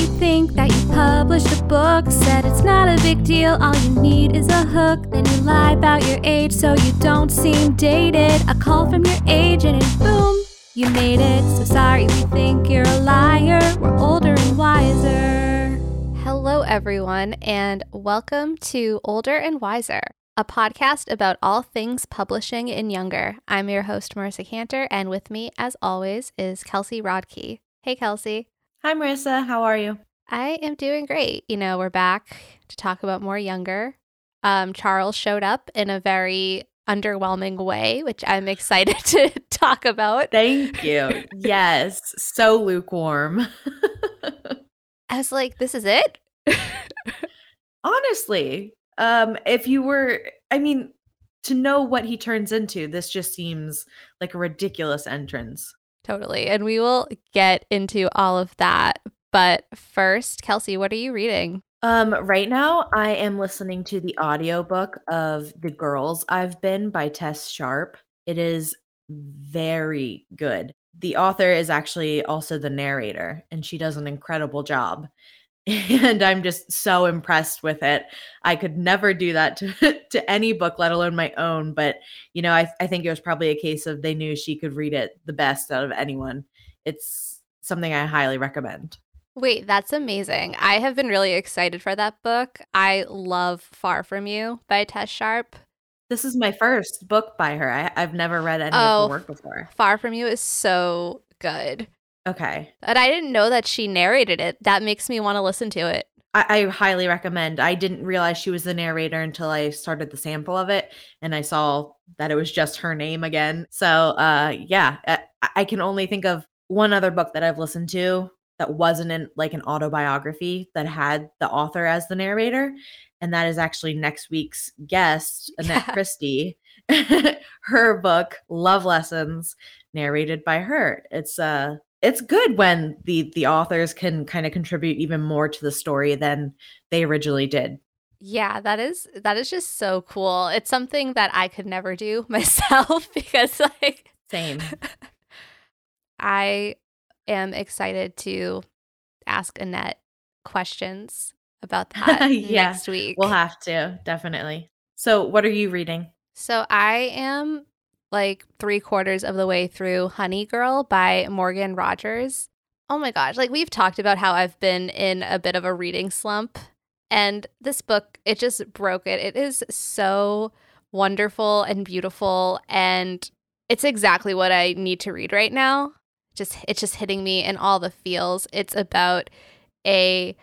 you think that you published a book. Said it's not a big deal, all you need is a hook. Then you lie about your age so you don't seem dated. A call from your agent and boom, you made it. So sorry, we think you're a liar. We're older and wiser. Hello, everyone, and welcome to Older and Wiser, a podcast about all things publishing and younger. I'm your host, Marissa Kanter, and with me, as always, is Kelsey Rodkey. Hey, Kelsey. Hi, Marissa. How are you? I am doing great. You know, we're back to talk about more younger. Um, Charles showed up in a very underwhelming way, which I'm excited to talk about. Thank you. yes, so lukewarm. I was like, this is it? Honestly, um, if you were, I mean, to know what he turns into, this just seems like a ridiculous entrance. Totally. And we will get into all of that. But first, Kelsey, what are you reading? Um, right now I am listening to the audiobook of The Girls I've Been by Tess Sharpe. It is very good. The author is actually also the narrator, and she does an incredible job. And I'm just so impressed with it. I could never do that to, to any book, let alone my own. But, you know, I, I think it was probably a case of they knew she could read it the best out of anyone. It's something I highly recommend. Wait, that's amazing. I have been really excited for that book. I love Far From You by Tess Sharpe. This is my first book by her. I, have never read any oh, of her oh, work before. Far From You is so good. Okay. And I didn't know that she narrated it. That makes me want to listen to it. I, I, highly recommend. I didn't realize she was the narrator until I started the sample of it and I saw that it was just her name again. So, uh, yeah, I, I can only think of one other book that I've listened to that wasn't in like an autobiography that had the author as the narrator. And that is actually next week's guest, Annette yeah. Christie. her book, Love Lessons, narrated by her. It's uh it's good when the the authors can kind of contribute even more to the story than they originally did. Yeah, that is that is just so cool. It's something that I could never do myself because like same. I am excited to ask Annette questions about that yeah, next week. We'll have to, definitely. So, what are you reading? So, I am like three quarters of the way through Honey Girl by Morgan Rogers. Oh my gosh, like we've talked about how I've been in a bit of a reading slump. And this book, it just broke it. It is so wonderful and beautiful. And it's exactly what I need to read right now just it's just hitting me in all the feels. It's about a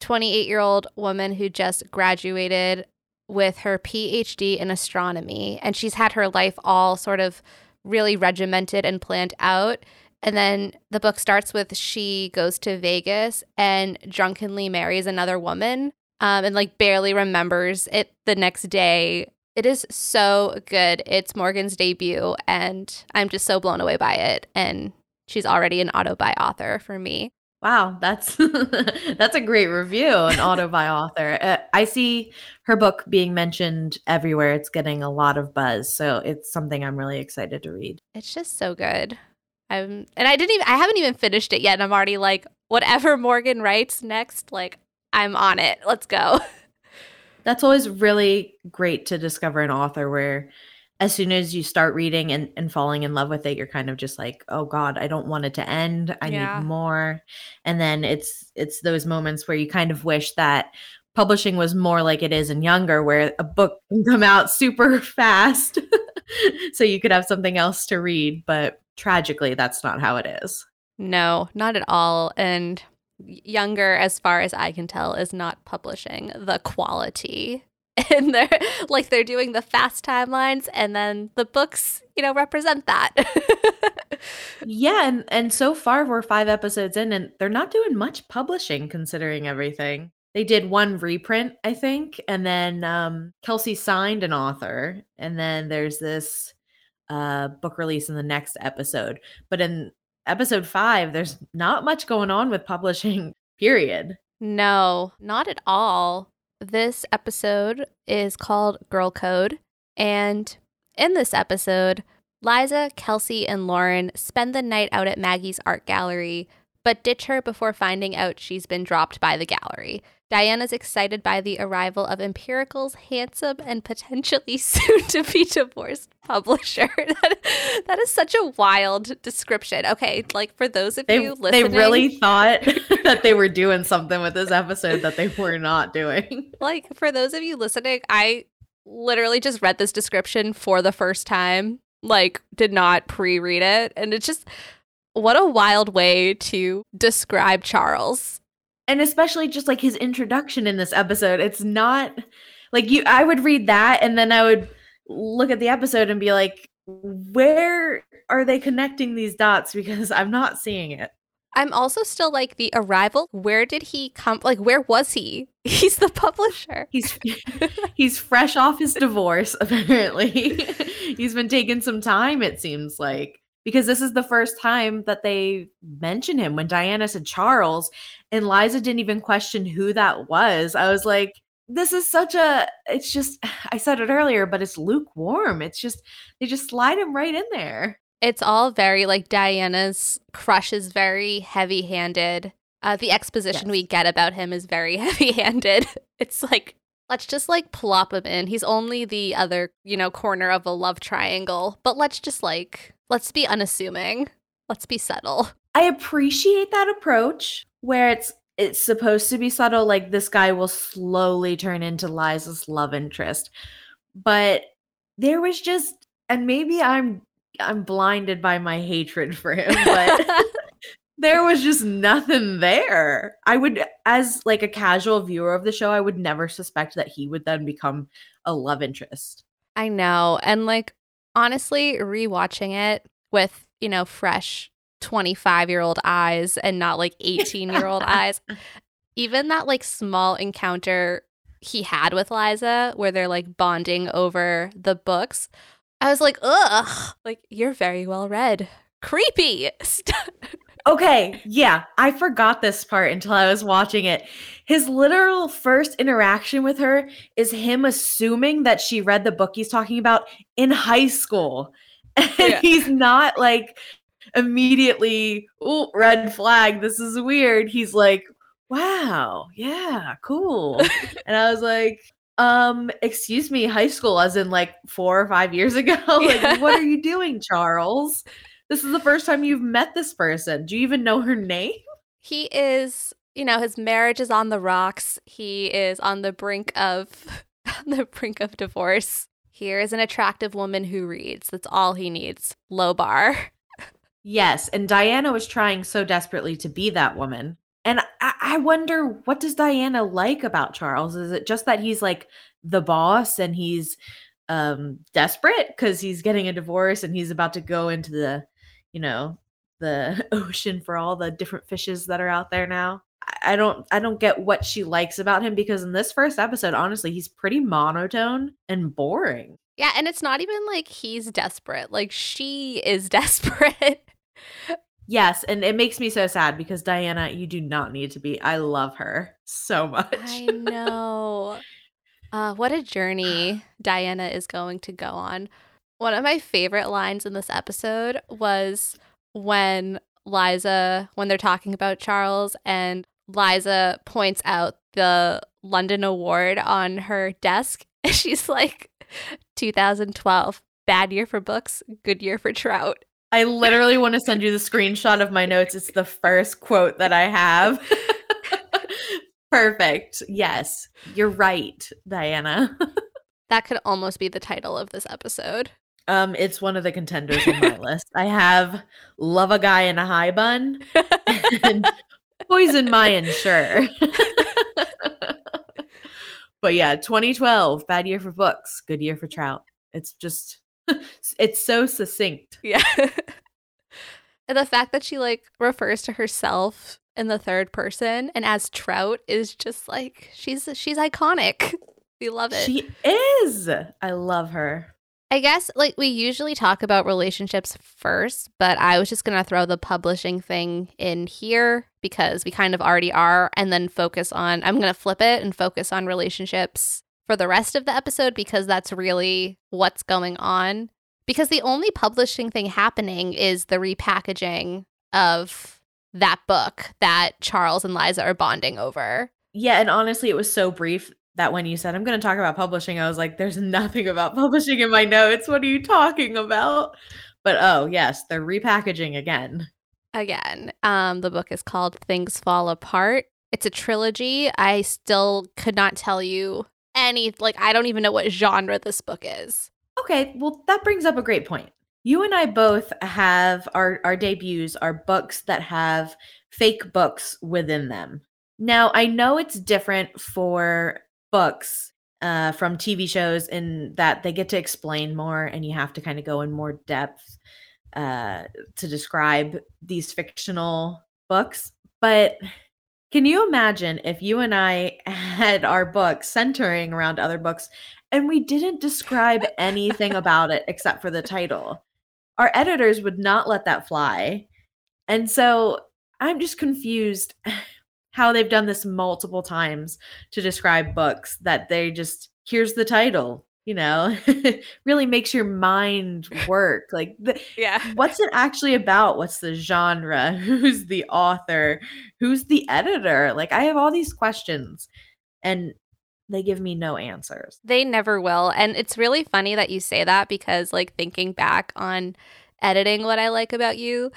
28 year old woman who just graduated with her PhD in astronomy, and she's had her life all sort of really regimented and planned out. And then the book starts with she goes to Vegas and drunkenly marries another woman um, and like barely remembers it the next day. It is so good. It's Morgan's debut, and I'm just so blown away by it. And she's already an autobi author for me. Wow, that's that's a great review, an autobi author. Uh, I see her book being mentioned everywhere. It's getting a lot of buzz, so it's something I'm really excited to read. It's just so good. I'm, and I didn't even, I haven't even finished it yet, and I'm already like, whatever Morgan writes next, like I'm on it. Let's go. That's always really great to discover an author where as soon as you start reading and, and falling in love with it you're kind of just like oh god i don't want it to end. I yeah. need more. And then it's it's those moments where you kind of wish that publishing was more like it is in younger where a book can come out super fast so you could have something else to read but tragically that's not how it is. No not at all. And younger as far as i can tell is not publishing the quality and they're like they're doing the fast timelines and then the books you know represent that. Yeah and and so far we're five episodes in and they're not doing much publishing considering everything. They did one reprint i think and then um kelsey signed an author and then there's this uh book release in the next episode. But in episode five there's not much going on with publishing period. No not at all this episode is called Girl Code. And in this episode, Liza, Kelsey, and Lauren spend the night out at Maggie's art gallery but ditch her before finding out she's been dropped by the gallery. Diana's excited by the arrival of Empirical's handsome and potentially soon to be divorced publisher. that, that is such a wild description. Okay, like for those of They, you listening, they really thought that they were doing something with this episode that they were not doing. like for those of you listening, I literally just read this description for the first time, like did not pre-read it, and it's just what a wild way to describe Charles. and especially just like his introduction in this episode it's not like you i would read that and then i would look at the episode and be like where are they connecting these dots because i'm not seeing it I'm also still like the arrival. Where did he come? Like, where was he? He's the publisher. he's he's fresh off his divorce apparently he's been taking some time it seems like because this is the first time that they mention him when diana said charles and liza didn't even question who that was i was like this is such a it's just i said it earlier but it's lukewarm it's just they just slide him right in there It's all very like Diana's crush is very heavy handed. Uh, the exposition Yes. we get about him is very heavy handed. It's like, let's just like plop him in. He's only the other, you know, corner of a love triangle, but let's just like, let's be unassuming. Let's be subtle. I appreciate that approach where it's it's supposed to be subtle like this guy will slowly turn into Liza's love interest. But there was just and maybe I'm I'm blinded by my hatred for him, but there was just nothing there. I would as like a casual viewer of the show, I would never suspect that he would then become a love interest. I know. And like, honestly, rewatching it with, you know, fresh 25 year old eyes and not like 18 year old eyes, even that like small encounter he had with Liza where they're like bonding over the books, I was like, ugh, like, you're very well read. Creepy. Okay, yeah, I forgot this part until I was watching it. His literal first interaction with her is him assuming that she read the book he's talking about in high school. And Yeah. he's not like immediately, oh, red flag, this is weird. He's like, wow, yeah, cool. and I was like, um, excuse me, high school, as in like four or five years ago. like, Yeah. what are you doing, Charles? This is the first time you've met this person. Do you even know her name? he is, you know, his marriage is on the rocks. He is on the brink of on the brink of divorce. Here is an attractive woman who reads. That's all he needs. Low bar. Yes, and Diana was trying so desperately to be that woman. And I, I wonder what does Diana like about Charles? Is it just that he's like the boss and he's um desperate because he's getting a divorce and he's about to go into the, you know, the ocean for all the different fishes that are out there now? I- don't I don't get what she likes about him because in this first episode, honestly, he's pretty monotone and boring. Yeah, and it's not even like he's desperate. Like she is desperate. Yes, and it makes me so sad because Diana, you do not need to be. I love her so much. I know. Uh, what a journey Diana is going to go on. One of my favorite lines in this episode was when Liza, when they're talking about Charles, and Liza points out the London Award on her desk. And she's like, 2012, bad year for books, good year for trout. I literally want to send you the screenshot of my notes. It's the first quote that I have. Perfect. Yes, you're right, Diana. That could almost be the title of this episode. Um, it's one of the contenders on my list. I have love a guy in a high bun and poison my Ensure. but yeah, 2012, bad year for books, good year for trout. It's just it's so succinct. Yeah. and the fact that she like refers to herself in the third person and as Trout is just like she's she's iconic. We love it. She is. I love her. I guess like we usually talk about relationships first, but I was just going to throw the publishing thing in here because we kind of already are and then focus on I'm going to flip it and focus on relationships for the rest of the episode because that's really what's going on. Because the only publishing thing happening is the repackaging of that book that Charles and Liza are bonding over. Yeah, and honestly, it was so brief that when you said I'm going to talk about publishing, I was like, there's nothing about publishing in my notes. What are you talking about? But oh, yes, they're repackaging again. Again. Um, the book is called Things Fall Apart. It's a trilogy. I still could not tell you any, like, I don't even know what genre this book is. Okay, well, that brings up a great point. You and I both have our, our debuts are books that have fake books within them. Now, I know it's different for books uh, from TV shows in that they get to explain more and you have to kind of go in more depth uh, to describe these fictional books. But can you imagine if you and I had our books centering around other books and we didn't describe anything about it except for the title? Our editors would not let that fly. And so I'm just confused how they've done this multiple times to describe books that they just here's the title you know? Really makes your mind work. Like the, Yeah. what's it actually about? What's the genre? Who's the author? Who's the editor? Like i have all these questions and they give me no answers. They never will. And it's really funny that you say that because, like, thinking back on editing what I like about you,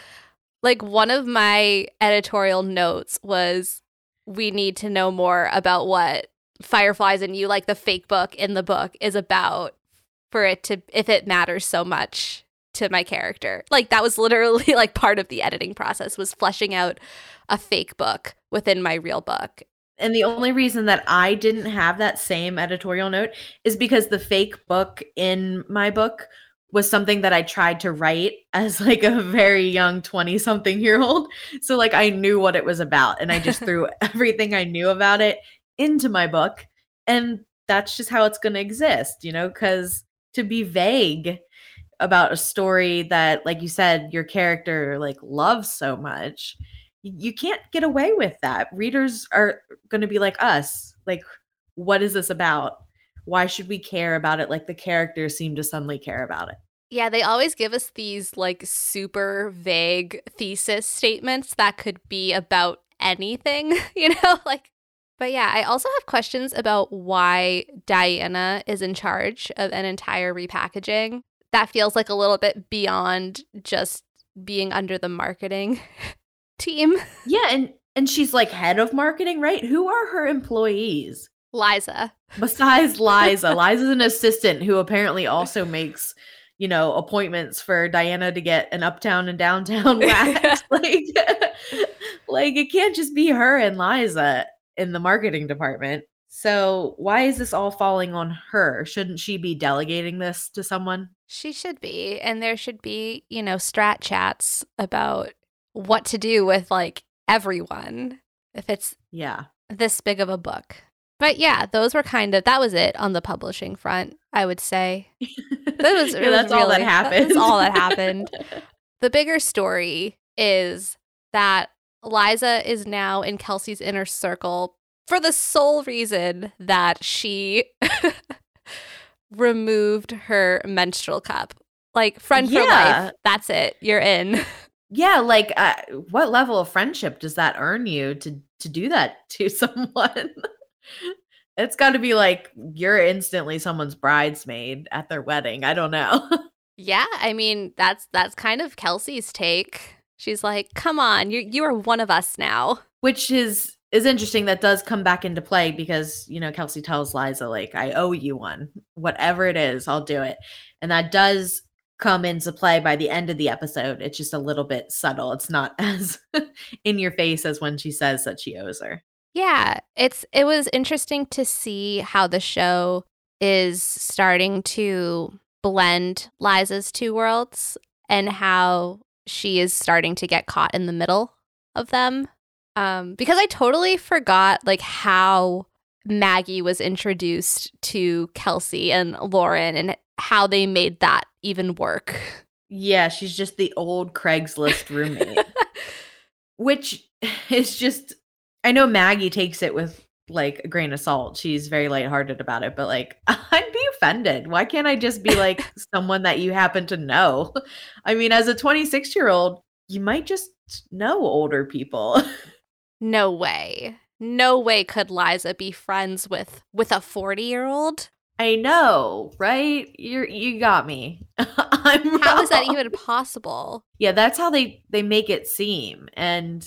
like, one of my editorial notes was we need to know more about what Fireflies and You, like the fake book in the book, is about for it to, if it matters so much to my character. Like, that was literally like part of the editing process was fleshing out a fake book within my real book. and the only reason that i didn't have that same editorial note is because the fake book in my book was something that I tried to write as like a very young 20 something year old. So like I knew what it was about and I just threw everything I knew about it into my book and that's just how it's going to exist, you know, cuz to be vague about a story that like you said your character like loves so much, you can't get away with that. Readers are going to be like us. Like what is this about? Why should we care about it like the characters seem to suddenly care about it? Yeah, they always give us these like super vague thesis statements that could be about anything, you know? Like, but yeah, I also have questions about why Diana is in charge of an entire repackaging. That feels like a little bit beyond just being under the marketing team. Yeah, and and she's like head of marketing, right? Who are her employees? Liza. Besides Liza, Liza's an assistant who apparently also makes, you know, appointments for Diana to get an uptown and downtown wax. like, like it can't just be her and Liza in the marketing department. So why is this all falling on her? Shouldn't she be delegating this to someone? She should be. And there should be, you know, strat chats about what to do with like everyone if it's Yeah. this big of a book. But yeah, those were kind of that was it on the publishing front, I would say. That was, Yeah, that's all that happened. That's all that happened. The bigger story is that Liza is now in Kelsey's inner circle for the sole reason that she removed her menstrual cup. Like friend for Yeah. life. That's it. You're in. yeah like uh, what level of friendship does that earn you to to do that to someone it's got to be like you're instantly someone's bridesmaid at their wedding i don't know. Yeah, I mean that's that's kind of Kelsey's take. She's like, "Come on, you you are one of us now." which is is interesting that does come back into play because you know kelsey tells liza like i owe you one. Whatever it is i'll do it. And that does come into play by the end of the episode. It's just a little bit subtle. It's not as in your face as when she says that she owes her Yeah, it's it was interesting to see how the show is starting to blend Liza's two worlds and how she is starting to get caught in the middle of them. Um, because I totally forgot like how Maggie was introduced to Kelsey and Lauren and how they made that even work. Yeah, she's just the old Craigslist roommate, which is just, I know Maggie takes it with like a grain of salt. She's very lighthearted about it, but like, I'd be offended. Why can't I just be like someone that you happen to know? I mean, as a 26 year old, you might just know older people. No way. No way could Liza be friends with with a 40-year-old. I know, right? You you got me. I'm How is that even possible? Yeah, that's how they they make it seem. And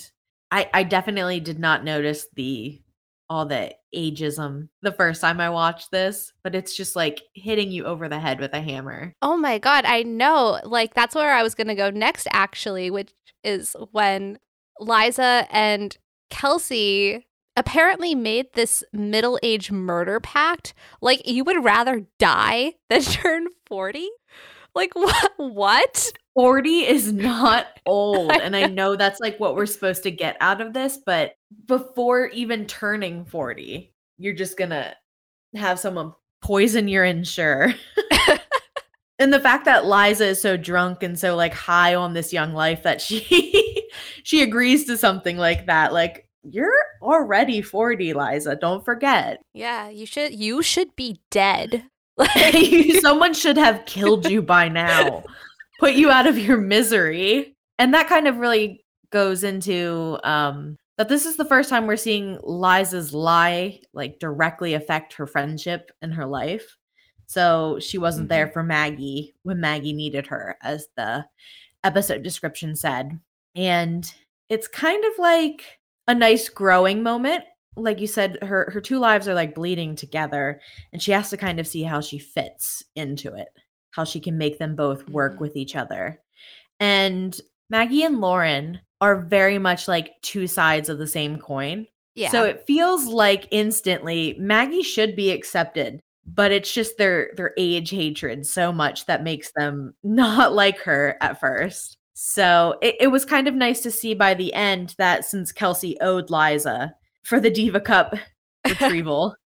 I I definitely did not notice the all the ageism the first time I watched this, but it's just like hitting you over the head with a hammer. Oh my god, I know. Like that's where I was going to go next actually, which is when Liza and Kelsey apparently made this middle-age murder pact. Like you would rather die than turn 40? Like what what? 40 is not old. And I know that's like what we're supposed to get out of this, but before even turning 40, you're just gonna have someone poison your Ensure. and the fact that Liza is so drunk and so like high on this young life that she she agrees to something like that, like you're already 40, Liza. Don't forget. Yeah, you should you should be dead. Like Someone should have killed you by now, put you out of your misery. And that kind of really goes into um, that this is the first time we're seeing Liza's lie like directly affect her friendship and her life. So she wasn't there for Maggie when Maggie needed her, as the episode description said. And it's kind of like a nice growing moment like you said her her two lives are like bleeding together and she has to kind of see how she fits into it how she can make them both work Mhm. with each other and maggie and lauren are very much like two sides of the same coin yeah. so it feels like instantly maggie should be accepted but it's just their their age hatred so much that makes them not like her at first so it, it was kind of nice to see by the end that since kelsey owed liza for the diva cup retrieval.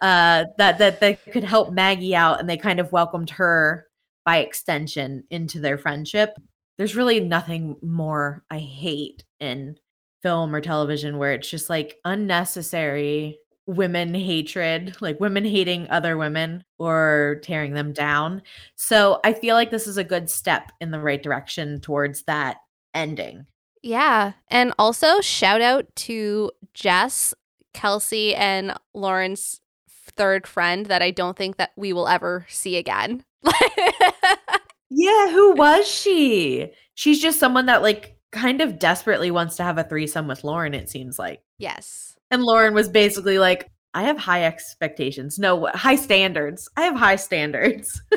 Uh that that they could help maggie out and they kind of welcomed her by extension into their friendship. There's really nothing more i hate in film or television where it's just like unnecessary women hatred like women hating other women or tearing them down. So i feel like this is a good step in the right direction towards that ending Yeah. And also shout out to Jess, Kelsey, and Lauren's third friend that I don't think that we will ever see again. Yeah, who was she? She's just someone that like kind of desperately wants to have a threesome with Lauren, it seems like. yes. And Lauren was basically like, I have high expectations. No, high standards. I have high standards.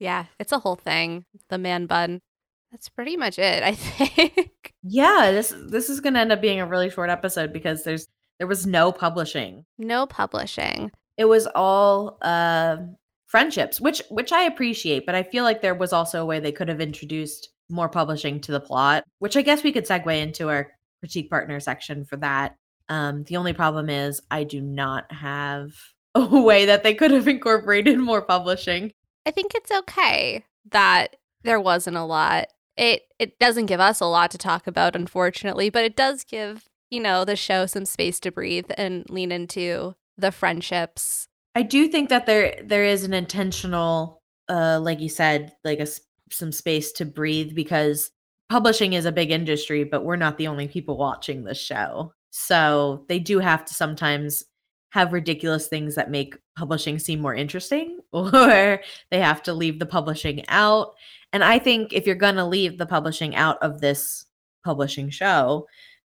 Yeah. It's a whole thing. The man bun. That's pretty much it, I think. yeah, this this is gonna end up being a really short episode because there's there was no publishing. no publishing. It was all uh friendships, which which I appreciate, but I feel like there was also a way they could have introduced more publishing to the plot, which I guess we could segue into our critique partner section for that. Um, the only problem is I do not have a way that they could have incorporated more publishing. I think it's okay that there wasn't a lot. It it doesn't give us a lot to talk about, unfortunately, but it does give, you know, the show some space to breathe and lean into the friendships. I do think that there there is an intentional, uh, like you said, like a some space to breathe because publishing is a big industry, but we're not the only people watching this show. So they do have to sometimes have ridiculous things that make publishing seem more interesting, or they have to leave the publishing out. And I think if you're gonna leave the publishing out of this publishing show,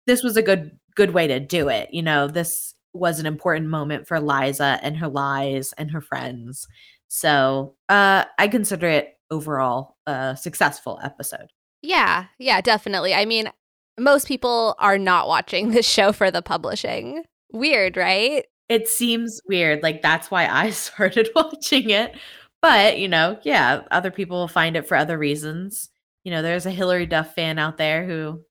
this was a good good way to do it. You know, this was an important moment for Liza and her lies and her friends. So uh I consider it overall a successful episode. Yeah, yeah, definitely. I mean, most people are not watching this show for the publishing. Weird, right? It seems weird, like that's why I started watching it. But, you know, yeah, other people will find it for other reasons. You know, there's a Hilary Duff fan out there who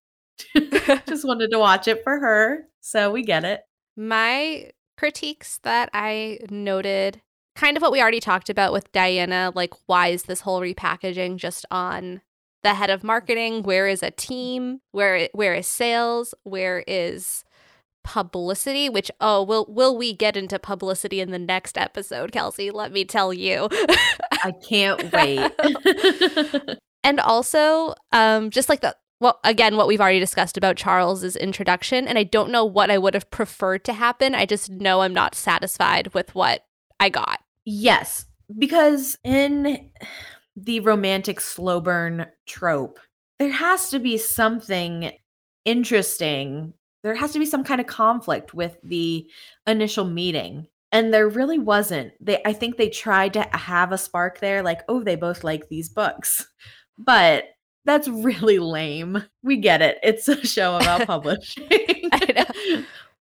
just wanted to watch it for her. So we get it. My critiques that I noted kind of what we already talked about with Diana, like why is this whole repackaging just on the head of marketing? Where is a team? Where where is sales? Where is publicity? Which oh, will will we get into publicity in the next episode, Kelsey? Let me tell you. I can't wait. And also, um, just like the well, again, what we've already discussed about Charles's introduction, and I don't know what I would have preferred to happen. I just know I'm not satisfied with what I got. Yes, because in the romantic slow burn trope, there has to be something interesting. There has to be some kind of conflict with the initial meeting. And there really wasn't. They I think they tried to have a spark there like, "Oh, they both like these books." But that's really lame. We get it. It's a show about publishing.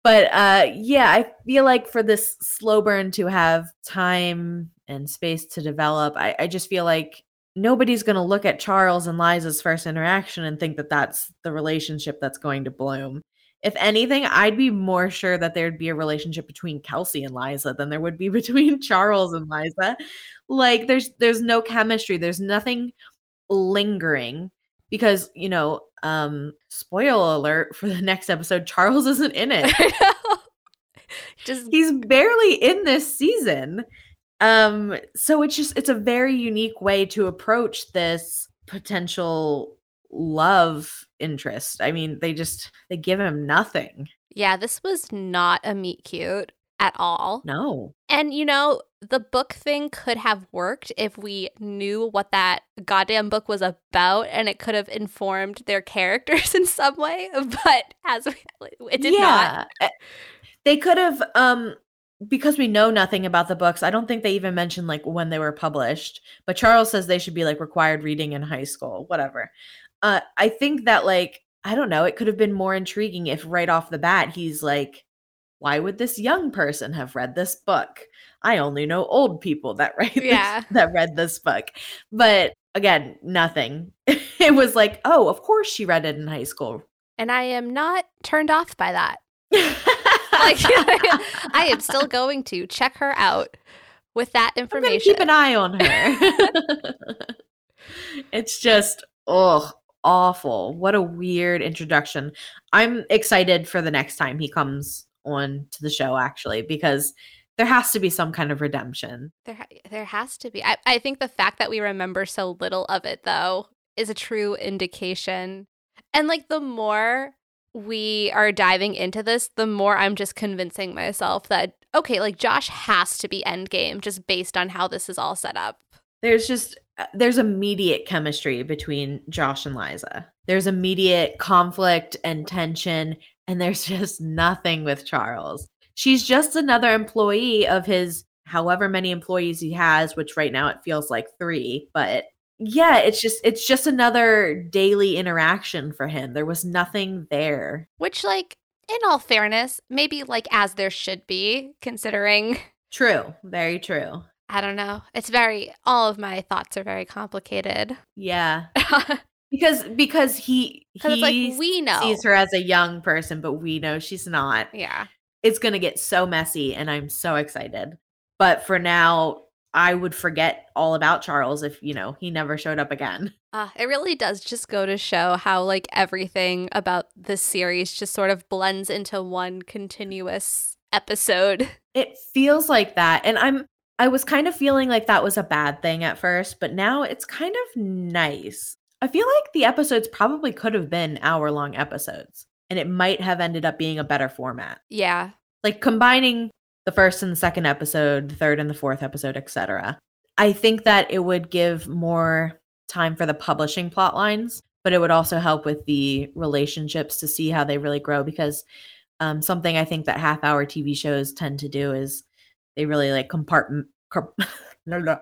but uh yeah, I feel like for this slow burn to have time and space to develop, I, I just feel like nobody's going to look at Charles and Liza's first interaction and think that that's the relationship that's going to bloom. If anything, I'd be more sure that there'd be a relationship between Kelsey and Liza than there would be between Charles and Liza. Like there's there's no chemistry. There's nothing lingering because, you know, um spoiler alert for the next episode, Charles isn't in it. just He's barely in this season. Um so it's just it's a very unique way to approach this potential love interest. I mean, they just they give him nothing. yeah, this was not a meet cute at all. No. And you know, the book thing could have worked if we knew what that goddamn book was about and it could have informed their characters in some way, but as we, it did not. Uh, They could have um because we know nothing about the books. I don't think they even mentioned like when they were published, but Charles says they should be like required reading in high school, whatever. Uh I think that like I don't know, it could have been more intriguing if right off the bat he's like why would this young person have read this book? I only know old people that read this- that read this book. But again, nothing. it was like, "Oh, of course she read it in high school." And I am not turned off by that. Like I am still going to check her out with that I'm information. keep an eye on her. it's just oh awful. What a weird introduction. I'm excited for the next time he comes on to the show actually because there has to be some kind of redemption. There, there has to be. I, I think the fact that we remember so little of it, though, is a true indication. And like the more we are diving into this, the more I'm just convincing myself that okay, like Josh has to be endgame just based on how this is all set up. There's just Uh, there's immediate chemistry between Josh and Liza. There's immediate conflict and tension and there's just nothing with Charles. She's just another employee of his however many employees he has, which right now it feels like 3, but yeah, it's just it's just another daily interaction for him. There was nothing there. Which, like, in all fairness, maybe like as there should be, considering True, very true. I don't know. It's very all of my thoughts are very complicated. Yeah, Because because he it's like we know. sees her as a young person, but we know she's not. Yeah. It's gonna get so messy, and I'm so excited. But for now, I would forget all about Charles if you know he never showed up again. Uh, it really does just go to show how like everything about this series just sort of blends into one continuous episode. It feels like that, and I'm I was kind of feeling like that was a bad thing at first, but now it's kind of nice. I feel like the episodes probably could have been hour long episodes, and it might have ended up being a better format. Yeah. like combining the first and the second episode, the third and the fourth episode, etc. I think that it would give more time for the publishing plot lines, but it would also help with the relationships to see how they really grow because um, something I think that half hour TV shows tend to do is they really like compartment. Com- no, no.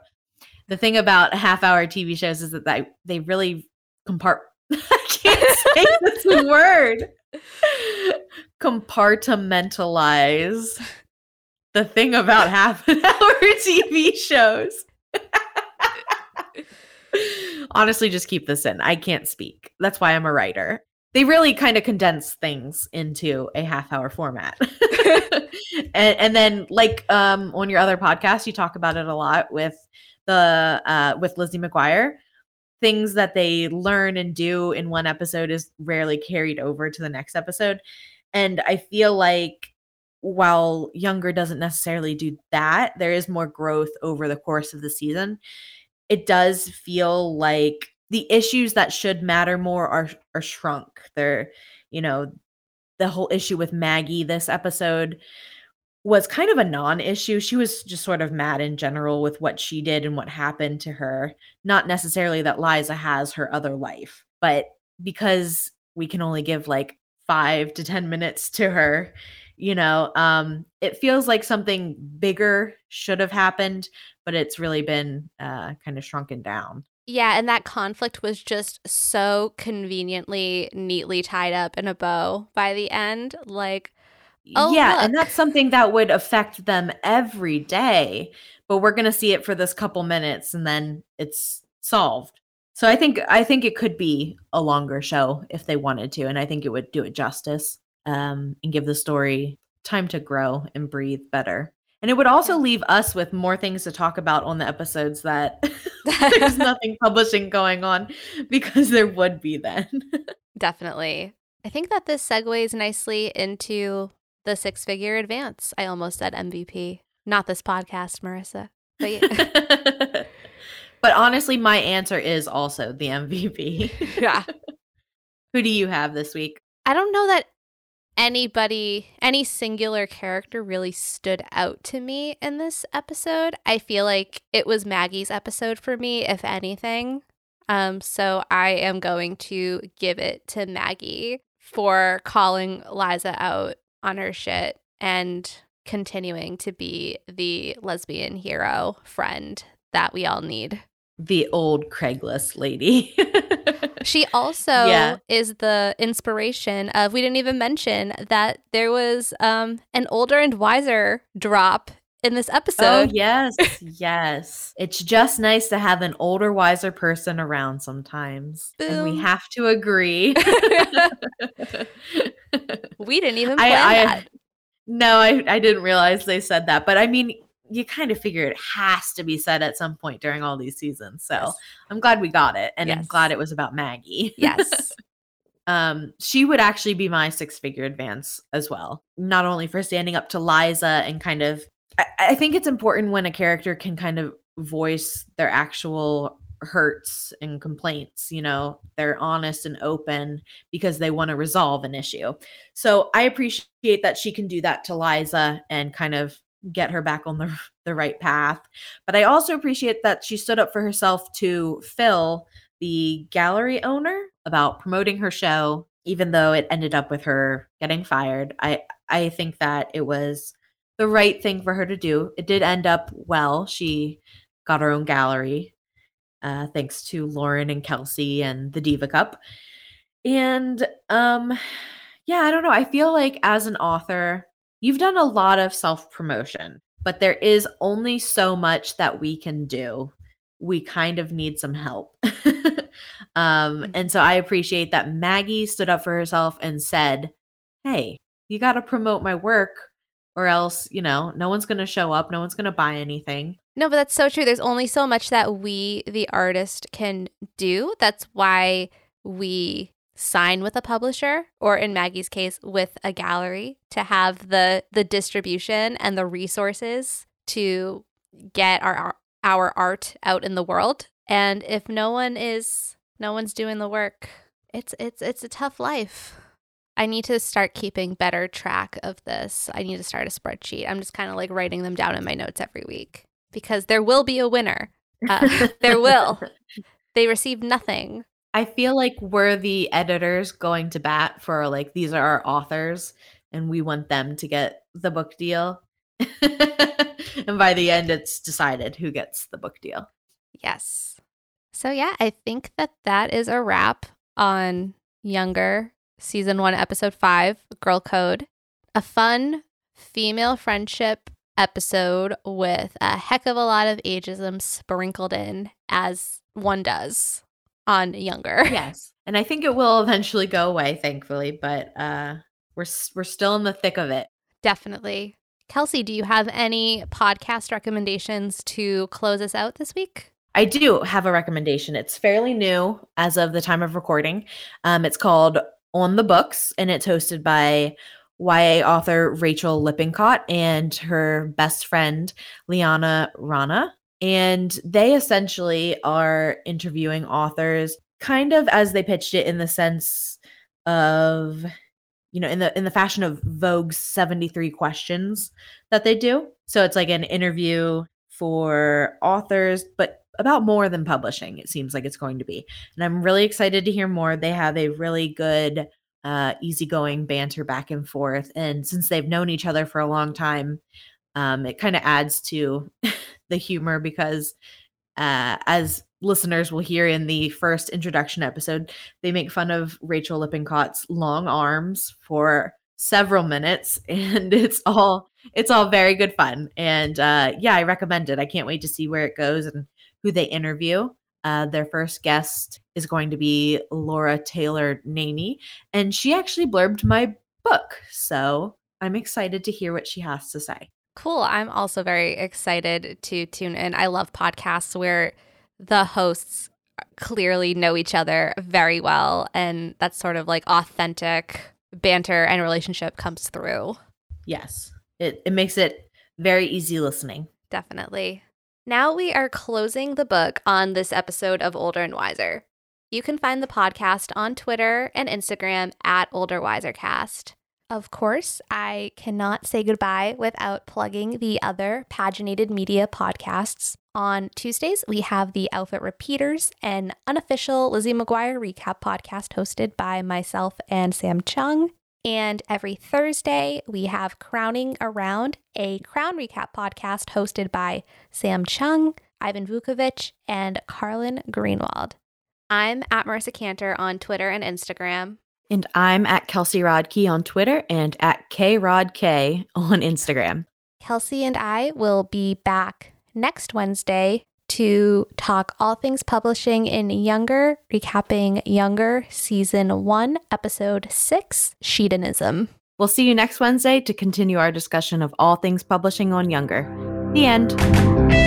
The thing about half hour TV shows is that they, they really compart. I can't say this word. Compartmentalize the thing about half an hour TV shows. Honestly, just keep this in. I can't speak. That's why I'm a writer. They really kind of condense things into a half hour format. and, and then like um on your other podcast, you talk about it a lot with the uh with Lizzie McGuire. Things that they learn and do in one episode is rarely carried over to the next episode. And I feel like while Younger doesn't necessarily do that, there is more growth over the course of the season. It does feel like the issues that should matter more are are shrunk. They're, you know, the whole issue with Maggie this episode was kind of a non-issue. She was just sort of mad in general with what she did and what happened to her. Not necessarily that Liza has her other life, but because we can only give like 5 to 10 minutes to her, you know, um it feels like something bigger should have happened, but it's really been uh kind of shrunken down. Yeah, and that conflict was just so conveniently neatly tied up in a bow by the end. Like Oh, yeah, look. and that's something that would affect them every day, but we're going to see it for this couple minutes and then it's solved. So I think I think it could be a longer show if they wanted to and I think it would do it justice um and give the story time to grow and breathe better. And it would also leave us with more things to talk about on the episodes that there's nothing publishing going on because there would be then. Definitely. I think that this segues nicely into the six figure advance. I almost said MVP. Not this podcast, Marissa. But yeah. but honestly, my answer is also the MVP. yeah. Who do you have this week? I don't know that anybody, any singular character really stood out to me in this episode. I feel like it was Maggie's episode for me, if anything. Um, so I am going to give it to Maggie for calling Liza out on her shit and continuing to be the lesbian hero friend that we all need. The old Craigslist lady. she also yeah. is the inspiration of we didn't even mention that there was um an older and wiser drop in this episode. Oh yes, yes. It's just nice to have an older, wiser person around sometimes, and we have to agree. we didn't even I- I- that. no, I I didn't realize they said that, but I mean, you kind of figure it has to be said at some point during all these seasons. So Yes. I'm glad we got it, and I'm glad it was about Maggie. Yes. um, she would actually be my six figure advance as well. Not only for standing up to Liza and kind of, I, I think it's important when a character can kind of voice their actual hurts and complaints. You know, they're honest and open because they want to resolve an issue. So I appreciate that she can do that to Liza and kind of get her back on the, the right path. But I also appreciate that she stood up for herself to Phil, the gallery owner, about promoting her show, even though it ended up with her getting fired. I I think that it was the right thing for her to do. It did end up well. She got her own gallery, uh, thanks to Lauren and Kelsey and the Diva Cup. And um, yeah, I don't know. I feel like as an author, you've done a lot of self promotion, but there is only so much that we can do. We kind of need some help. um, and so I appreciate that Maggie stood up for herself and said, Hey, you got to promote my work, or else, you know, no one's going to show up, no one's going to buy anything. No, but that's so true. There's only so much that we, the artist, can do. That's why we sign with a publisher, or in Maggie's case, with a gallery, to have the the distribution and the resources to get our our art out in the world. And if no one is, no one's doing the work, it's it's it's a tough life. I need to start keeping better track of this. I need to start a spreadsheet. I'm just kind of like writing them down in my notes every week because there will be a winner. Uh, there will. They receive nothing. I feel like we're the editors going to bat for like these are our authors and we want them to get the book deal. and by the end it's decided who gets the book deal. Yes. So, yeah, I think that that is a wrap on Younger, season one, episode five, Girl Code. A fun female friendship episode with a heck of a lot of ageism sprinkled in, as one does on Younger. Yes. And I think it will eventually go away thankfully, but uh we're we're still in the thick of it. Definitely. Kelsey, do you have any podcast recommendations to close us out this week? I do have a recommendation. It's fairly new as of the time of recording. Um, it's called On the Books, and it's hosted by YA author Rachel Lippincott and her best friend, Liana Rana. And they essentially are interviewing authors kind of as they pitched it in the sense of you know in the in the fashion of Vogue's 73 questions that they do. So it's like an interview for authors but about more than publishing it seems like it's going to be. And I'm really excited to hear more. They have a really good uh easygoing banter back and forth and since they've known each other for a long time um it kind of adds to the humor because uh, as listeners will hear in the first introduction episode, they make fun of Rachel Lippincott's long arms for several minutes and it's all it's all very good fun. And uh yeah i recommend it. I can't wait to see where it goes and who they interview. Uh their first guest is going to be laura taylor Namey and she actually blurbed my book so i'm excited to hear what she has to say Cool. I'm also very excited to tune in. I love podcasts where the hosts clearly know each other very well and that sort of like authentic banter and relationship comes through. Yes. It it makes it very easy listening. Definitely. Now we are closing the book on this episode of Older and Wiser. You can find the podcast on Twitter and Instagram at Older Wiser Cast. Of course, I cannot say goodbye without plugging the other paginated media podcasts. On Tuesdays, we have the Outfit Repeaters, an unofficial Lizzie McGuire recap podcast hosted by myself and Sam Chung. And every Thursday, we have Crowning Around, a crown recap podcast hosted by Sam Chung, Ivan Vukovic, and Carlin Greenwald. I'm at Marissa Kanter on Twitter and Instagram. And I'm at Kelsey Rodkey on Twitter and at KRodK on Instagram. Kelsey and I will be back next Wednesday to talk all things publishing in Younger, recapping Younger Season 1, Episode 6, Sheedanism. We'll see you next Wednesday to continue our discussion of all things publishing on Younger. The end.